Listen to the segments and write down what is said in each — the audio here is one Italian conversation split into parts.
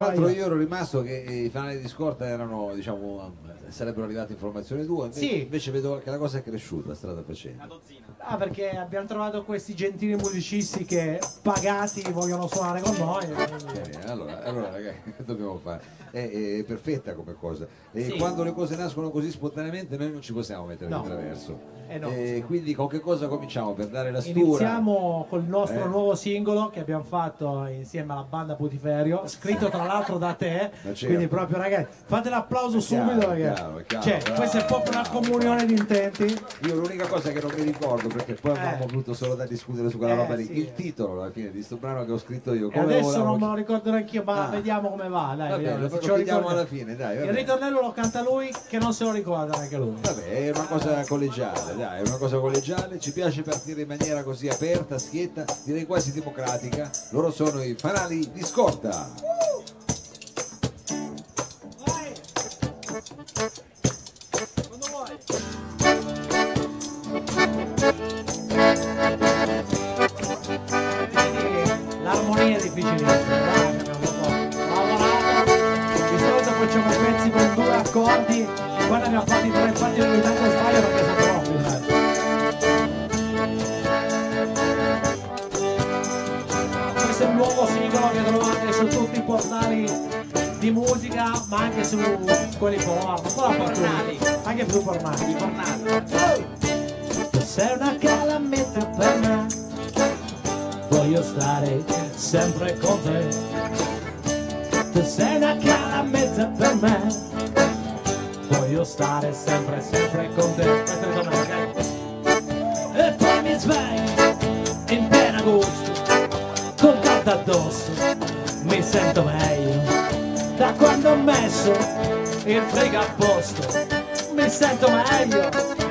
Tra l'altro io ero rimasto che i fanali di scorta erano, diciamo, sarebbero arrivate informazioni tue, invece, Sì. invece vedo che la cosa è cresciuta strada facendo. Ah, perché abbiamo trovato questi gentili musicisti che pagati vogliono suonare con noi. e Bene, allora, allora ragazzi, che dobbiamo fare? È, è perfetta come cosa. E Sì. quando le cose nascono così spontaneamente noi non ci possiamo mettere No. di traverso. Eh no. E quindi con che cosa cominciamo per dare la stura? Iniziamo col nostro Eh. nuovo singolo che abbiamo fatto insieme alla banda Putiferio, scritto tra l'altro da te. Ma certo. Quindi proprio ragazzi, fate l'applauso subito perché chiaro, chiaro, cioè, bravo, questa è proprio una comunione bravo. di intenti. Io l'unica cosa che non mi ricordo, perché poi Eh. abbiamo avuto solo da discutere su quella Eh, roba lì, sì. il titolo alla fine di sto brano che ho scritto io. Come adesso volavo- non me lo ricordo neanche io, ma Ah. vediamo come va. Dai, Va vediamo ce lo ricordiamo. alla fine, dai. Il ritornello lo canta lui che non se lo ricorda neanche lui. Vabbè, è una cosa collegiale, dai, è una cosa collegiale, ci piace partire in maniera così aperta, schietta, direi quasi democratica. Loro sono i fanali di scorta. Il nuovo singolo che trovate su tutti i portali di musica, ma anche su quelli porno, un po' dappertutto, anche su pornali. Tu sei una calamita per me voglio stare sempre con te. Tu sei una calamita per me, voglio stare sempre, sempre con te. E poi mi sveglio caldo addosso, mi sento meglio. Da quando ho messo il frigo a posto, mi sento meglio.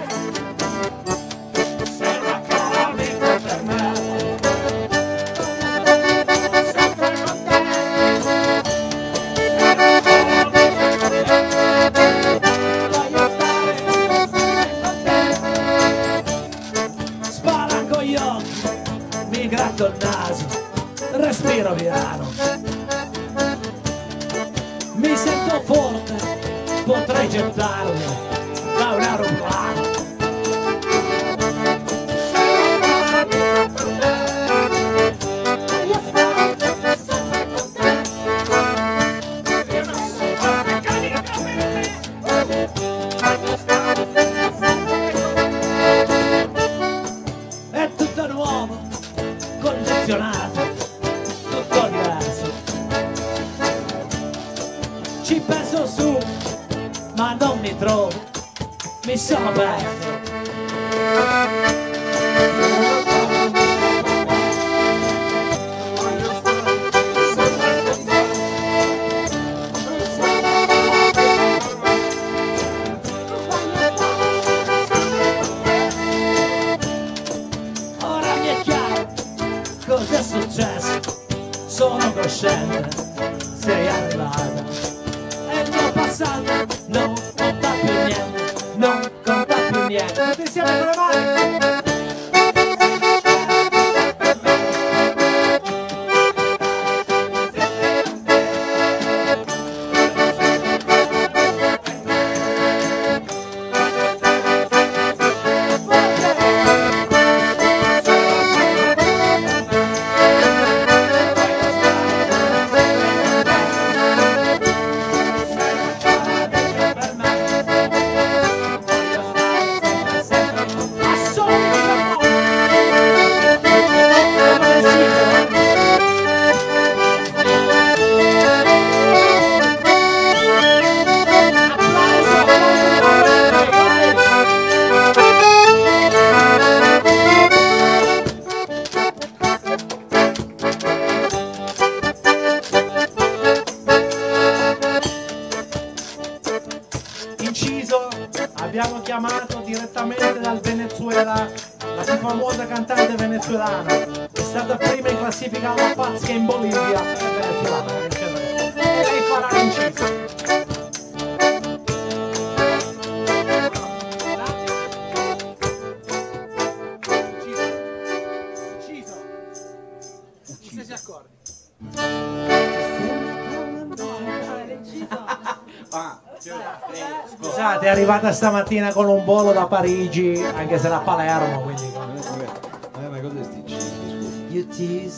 È tutto nuovo, condizionato, tutto diverso. Ci penso su, ma non mi trovo, mi sono perso. Non conta più niente, non conta più niente. Tutti insieme venezuelana. È stata prima in classifica alla Pazza in Bolivia. Venezuelana. E farà l'inciso. Inciso. Accordi. Scusate, è arrivata stamattina con un volo da Parigi, anche se da Palermo, quindi... scusa? Io ti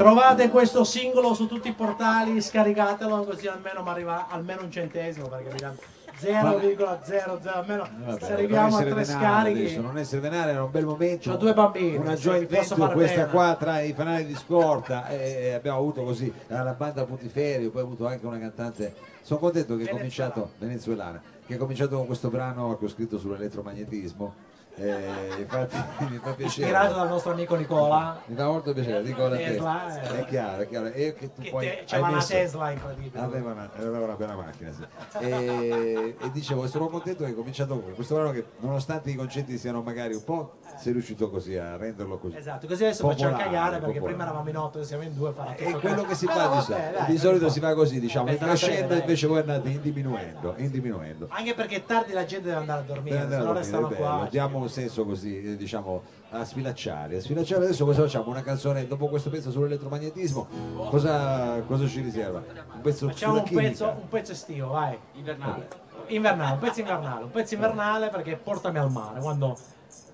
trovate questo singolo su tutti i portali, scaricatelo così almeno mi arriva almeno un centesimo perché mi danno 0,00 almeno Vabbè, se arriviamo a tre scarichi. adesso, non essere venale era un bel momento C'ho due bambini, una joint venture questa bene. qua tra i fanali di scorta e abbiamo avuto così la banda Putiferio poi ho avuto anche una cantante sono contento che è cominciato venezuelana che ha cominciato con questo brano che ho scritto sull'elettromagnetismo eh, infatti mi fa piacere Ispirato dal nostro amico Nicola, mi fa molto piacere dico la te Tesla, eh. è chiaro è chiaro e che tu che poi te- hai c'aveva una messo- Tesla incredibile. Aveva una, aveva una bella macchina, sì. E, e dicevo, sono contento che hai cominciato con questo brano che nonostante i concetti siano magari un po', sei riuscito così a renderlo così. Esatto, così adesso facciamo Popolare, cagare perché popolare. prima eravamo in otto e siamo in due farà È tutto quello che si fa di, vabbè, solito. dai, di solito si fa così, diciamo, in crescendo aspetta, invece voi andate in diminuendo, in diminuendo. Anche perché tardi la gente deve andare a dormire, se no restano è qua. Diamo senso così, eh, diciamo, a sfilacciare. A sfilacciare adesso cosa facciamo? Una canzone dopo questo pezzo sull'elettromagnetismo, cosa, cosa ci riserva? Un pezzo Facciamo un pezzo, un pezzo estivo, vai. Invernale. Invernale, un pezzo invernale, un pezzo invernale perché portami al mare, quando...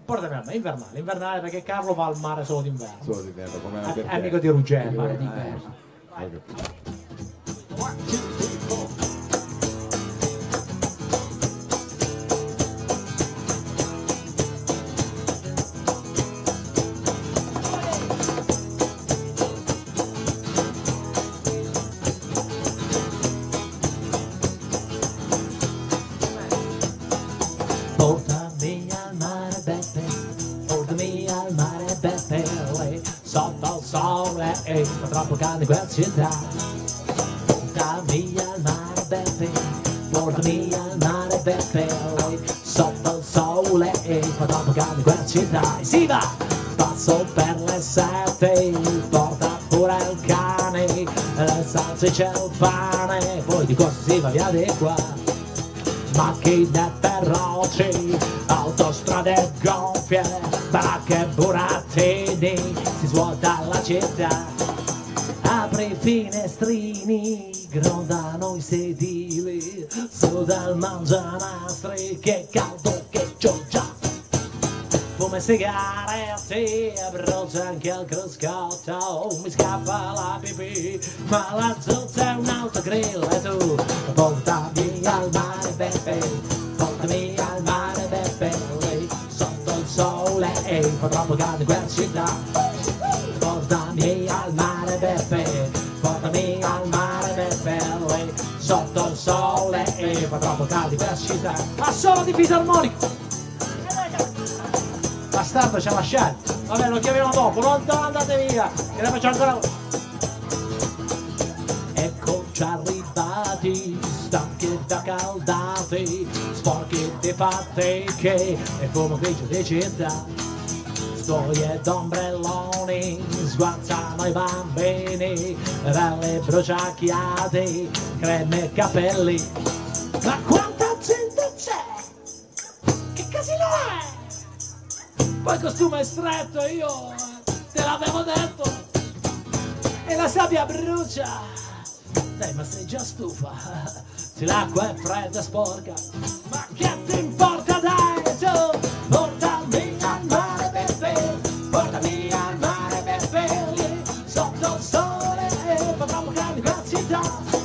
Portami al mare, invernale, invernale perché Carlo va al mare solo d'inverno. Solo d'inverno, come È- amico di Ruggero. Eh, Mare d'inverno. Sole, e fa troppo caldo in quella città. Portami al mare, Beppe, portami al mare, lei, sotto il sole, e fa troppo caldo in quella città. E si va! Passo per le sette, porta pure il cane, le salsicce e il pane, poi di cosa si va via di qua macchine feroci, autostrade gonfie, baracche burattini, si svuota la città. Apri i finestrini, grondano i sedili, su dal mangianastri, che caldo che c'ho già. Fumo e sigarette, brucia anche il cruscotto, mi scappa la pipì, ma la zozza è un autogrill e tu portami al mare, Beppe, e fa troppo in quella città. Portami al mare, Beppe, portami al mare, Beppe, sotto il sole e fa troppo caldo quella città. Ma solo di fisarmonico! Bastardo ci ha lasciato. Vabbè, lo chiamiamo dopo, non andate via, che ne faccio ancora. Eccoci arrivati, stanchi e accaldati, sporchi di fatiche e fumo grigio di città. Storie d'ombrelloni, sguazzano i bambini, belle bruciacchiate, creme e capelli. Ma quanta gente c'è? Che casino è? Poi costume stretto io te l'avevo detto e la sabbia brucia dai ma sei già stufa se l'acqua è fredda e sporca ma che ti importa dai tu caldo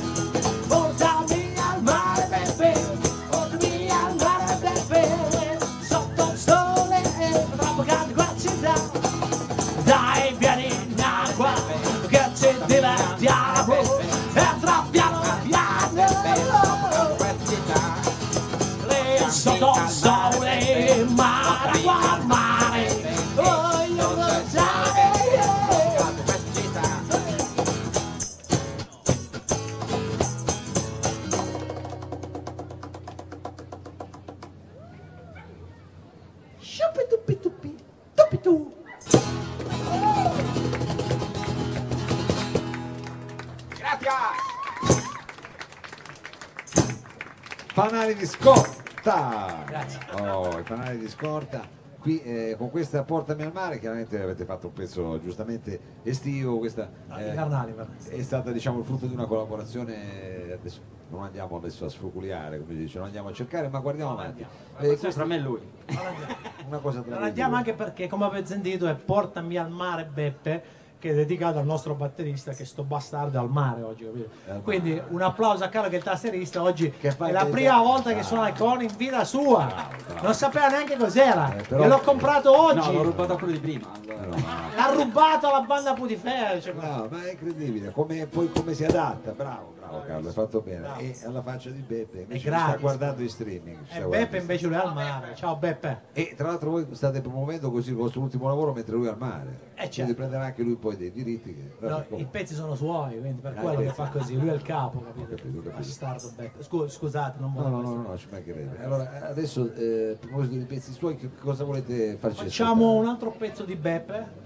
Fanali di scorta! Grazie. Oh, i fanali di scorta. Qui eh, con questa Portami al mare, chiaramente avete fatto un pezzo giustamente estivo, questa Ah, eh, è stata diciamo il frutto di una collaborazione, adesso non andiamo adesso a sfruculiare, come si dice, non andiamo a cercare, ma guardiamo avanti. Eh, Questo tra me e lui. una cosa tra andiamo anche perché, come avete sentito, è Portami al mare Beppe, che è dedicato al nostro batterista, che sto bastardo al mare oggi, capito? Mare. Quindi un applauso a Carlo che è il tastierista, oggi Che è la prima volta che Bravo. suona il con in vita sua. bravo. Non sapeva neanche cos'era. Eh, però- E l'ho comprato oggi. No, l'ho rubato a quello di prima. allora. Eh, no, L'ha rubato alla banda Putifera. Cioè, No, ma è incredibile, come, poi come si adatta, bravo, bravo Carlo, hai fatto bene. Bravo. E alla faccia di Beppe, invece ci gratis. sta guardando in streaming. sta e guardando Beppe in invece lui è al mare. Ciao Beppe. E tra l'altro voi state promuovendo così il vostro ultimo lavoro mentre lui è al mare. Eh, certo. Quindi prenderà anche lui poi dei diritti. Che... No, I pezzi sono suoi, quindi per Ah, quello che fa così. Lui è il capo, Ho capito? capito, ho capito. Bastardo Beppe. Scu- scusate, non No, volevo no, no, no, ci mancherebbe. Allora, eh, adesso, eh, a proposito dei pezzi suoi, che cosa volete farci Facciamo un ascoltare? altro pezzo di Beppe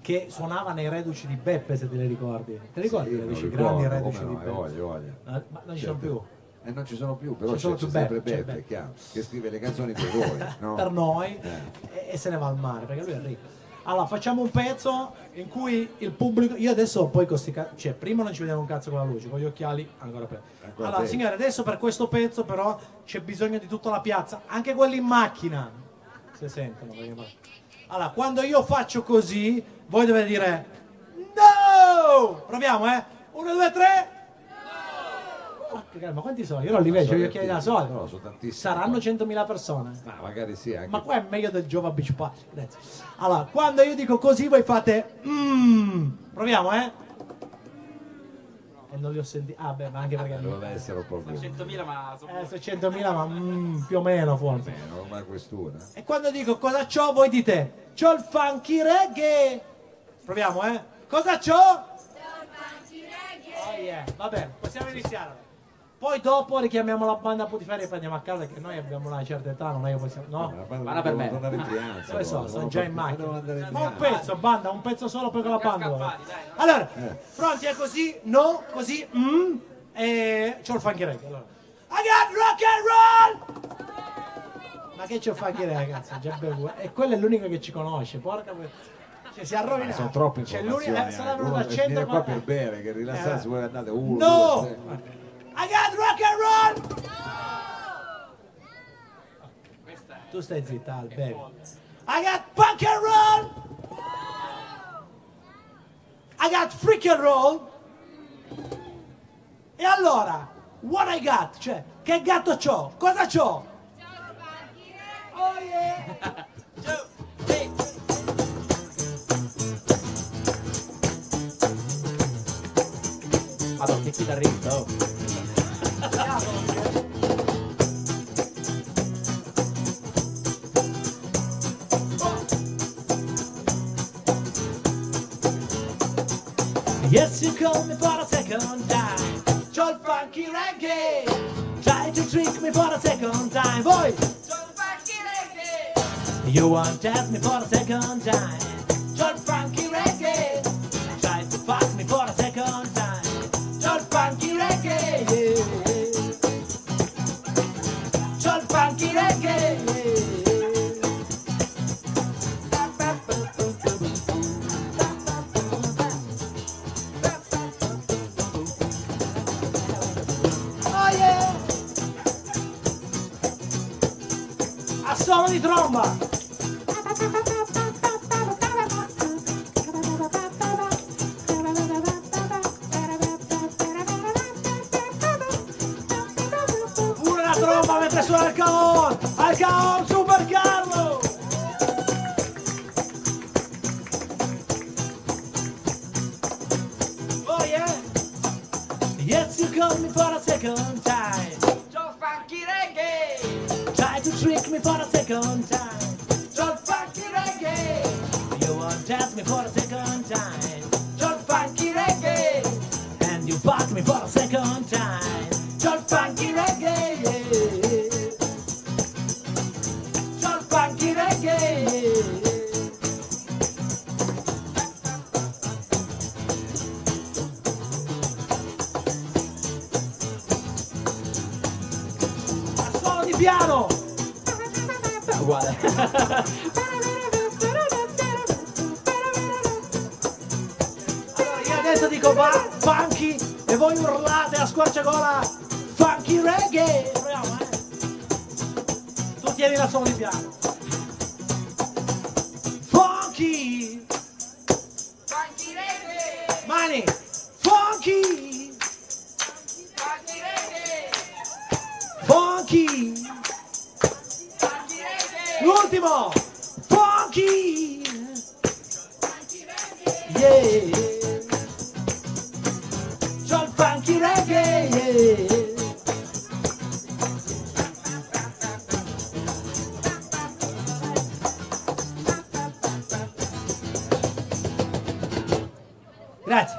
che suonava nei reduci di Beppe se te le ricordi. Te ricordi Sì, i reduci, ricordo, grandi reduci no, di Beppe? voglia. Ah, Ma non ci sono Certo. più. Eh, non ci sono più, però Ci c'è, sono c'è più sempre Beppe, c'è Beppe, chiaro, che scrive le canzoni per voi, no? per noi Eh. e, e se ne va al mare perché lui è ricco. Allora facciamo un pezzo in cui il pubblico. Io adesso poi con sti ca- cioè prima non ci vediamo un cazzo con la luce, con gli occhiali ancora peggio. Allora, peggio. signore, adesso per questo pezzo però c'è bisogno di tutta la piazza, anche quelli in macchina. Si sentono perché Allora, quando io faccio così, voi dovete dire No! Proviamo, eh? Uno, due, tre. Porca ma quanti sono? Io non li vedo, gli occhiali da sole. No, sono tantissimi. Saranno 100.000 persone. Ma magari sì, anche. Ma qua è meglio del Jova Beach Party. Allora, quando io dico così, voi fate mmm. Proviamo, eh? E non li ho sentiti. Ah, beh, ma anche perché. Doveva essere un po' più. 100.000 ma sono Eh, 600.000, ma mm, più o meno forse. Meno, ormai quest'una. E quando dico cosa c'ho, voi dite c'ho il funky reggae. Proviamo, eh? Cosa c'ho? Oh yeah, va bene, possiamo iniziare. Poi dopo richiamiamo la banda Putiferi e poi andiamo a casa che noi abbiamo una certa età, non è che possiamo. No? Guarda per me. tornare in. Dove sono? loro, Sono già in macchina. andare Ma un pezzo, banda, un pezzo solo poi con la banda. Allora, Eh. pronti è così? No, così, mm, e c'ho il funky reggae. Allora. I got rock and roll! Ma che c'ho il funky reggae, ragazzi? Già bevuto. E quello è l'unico che ci conosce, porca Cioè, si arrovina. Sono troppe C'è informazioni. l'unico, eh, sarà Uno a 100 viene qua per bere, che rilassarsi, Eh. voi andate uno, No! due, tre. I got rock and roll! Tu stai zitta, Al, bevi. I got punk and roll! I got freak and roll! E allora, what I got? Cioè, che gatto c'ho? Cosa c'ho? Oh yeah! Madonna, che chitarrista, oh. Yes, you called me for a second time. Il funky reggae. Try to trick me for a second time. Voi! You want to test me for a second time. Il funky reggae. Tromba mentre suona il caon! Al caon Super Carlo! Oh yeah! Yes, you called me for a second time. Joe Funky Reggae! trick me for the second piano! Uguale. Allora io adesso dico va, funky e voi urlate a squarciagola funky reggae. Proviamo, eh. Tu tieni la suono di piano. L'ultimo. Funky. Yeah. C'ho il funky reggae. Yeah. Grazie.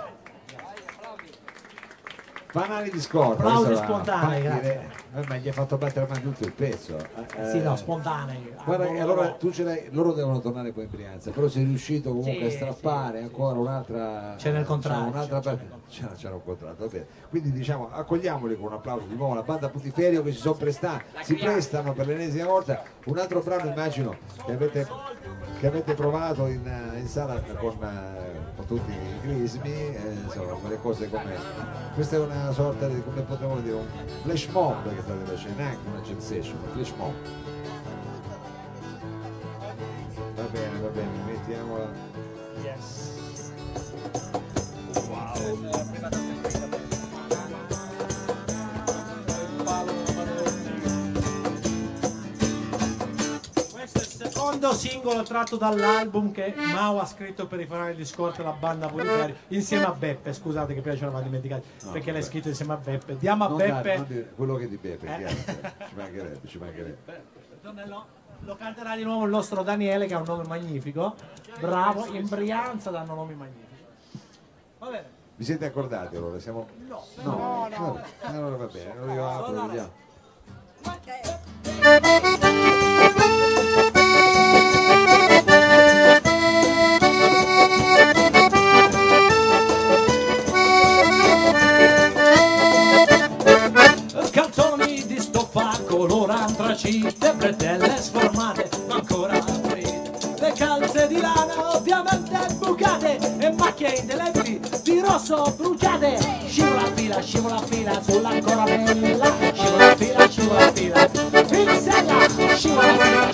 Fanali di scorta. Applausi spontanei, grazie. Eh, ma gli hai fatto battere ma tutto il pezzo. Eh, Sì, no, eh, spontanei. Guarda, che Ah, allora tu ce l'hai, loro devono tornare poi in Brianza, però sei riuscito comunque Sì, a strappare sì, ancora un'altra. C'è nel contratto, un'altra c'è parte- C'era, c'era un contratto, va bene. Quindi diciamo accogliamoli con un applauso di nuovo la banda Putiferio che si sono prestati, si prestano per l'ennesima volta. Un altro brano immagino che avete, che avete provato in, eh, in sala con, con tutti i crismi, eh, insomma, quelle cose come. Questa è una sorta di come potremmo dire un flash mob che state facendo, neanche una session, un flash mob. Singolo tratto dall'album che Mao ha scritto per i fanali di scorta la banda Pulitari insieme a Beppe, scusate che prima ce l'avevamo dimenticato perché l'hai scritto insieme a Beppe. Diamo a Non Beppe dare- dire quello che di Beppe, Eh. chiaro, ci mancherebbe, ci mancherebbe. lo, lo canterà di nuovo il nostro Daniele che ha un nome magnifico. Bravo, in Brianza danno nomi magnifici. Va bene. Vi siete accordati allora? Siamo... No, no, no. Allora va bene, allora io apro, vediamo. Calzoni antracite, bretelle sformate ma ancora pulite. Le calze di lana ovviamente bucate e macchie indelebili di rosso bruciate. Scivola fila, scivola fila sulla coronella, scivola fila, scivola fila. In scivola fila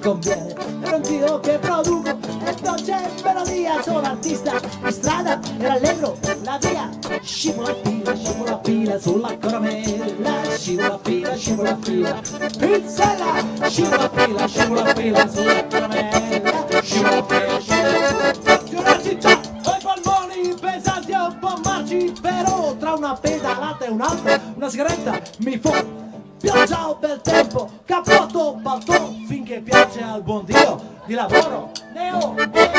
conviene. Ero anch'io che produco e dolce melodia, sono artista di strada, era allegro la via. Scivola fila, scivola fila sulla caramella, scivola fila, scivola fila. Pizzella, scivola fila, scivola fila sulla caramella, scivola fila, scivola fila. Una città ho i polmoni pesanti e un po' marci, però tra una pedalata e un'altra, una sigaretta mi fu. Pioggia o bel tempo, cappotto, paltò, finché piace al buon Dio di lavoro. Neo e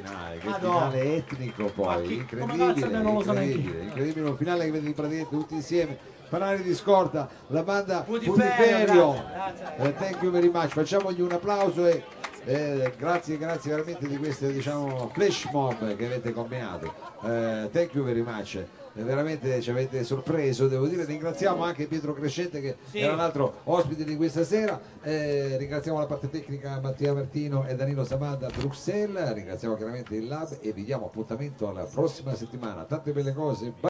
finale, che Madonna. finale etnico poi, incredibile, non incredibile, incredibile, un finale che vede praticamente tutti insieme, Fanali di Scorta, la banda Putiferio, grazie. Eh, thank you very much, facciamogli un applauso e eh, grazie, grazie veramente di queste diciamo flash mob che avete combinato, Eh, thank you very much. Veramente ci avete sorpreso, devo dire, ringraziamo anche Pietro Crescente che Sì. era l'altro ospite di questa sera, Eh, ringraziamo la parte tecnica Mattia Martino e Danilo Samada a Bruxelles, ringraziamo chiaramente il Lab e vi diamo appuntamento alla prossima settimana, tante belle cose.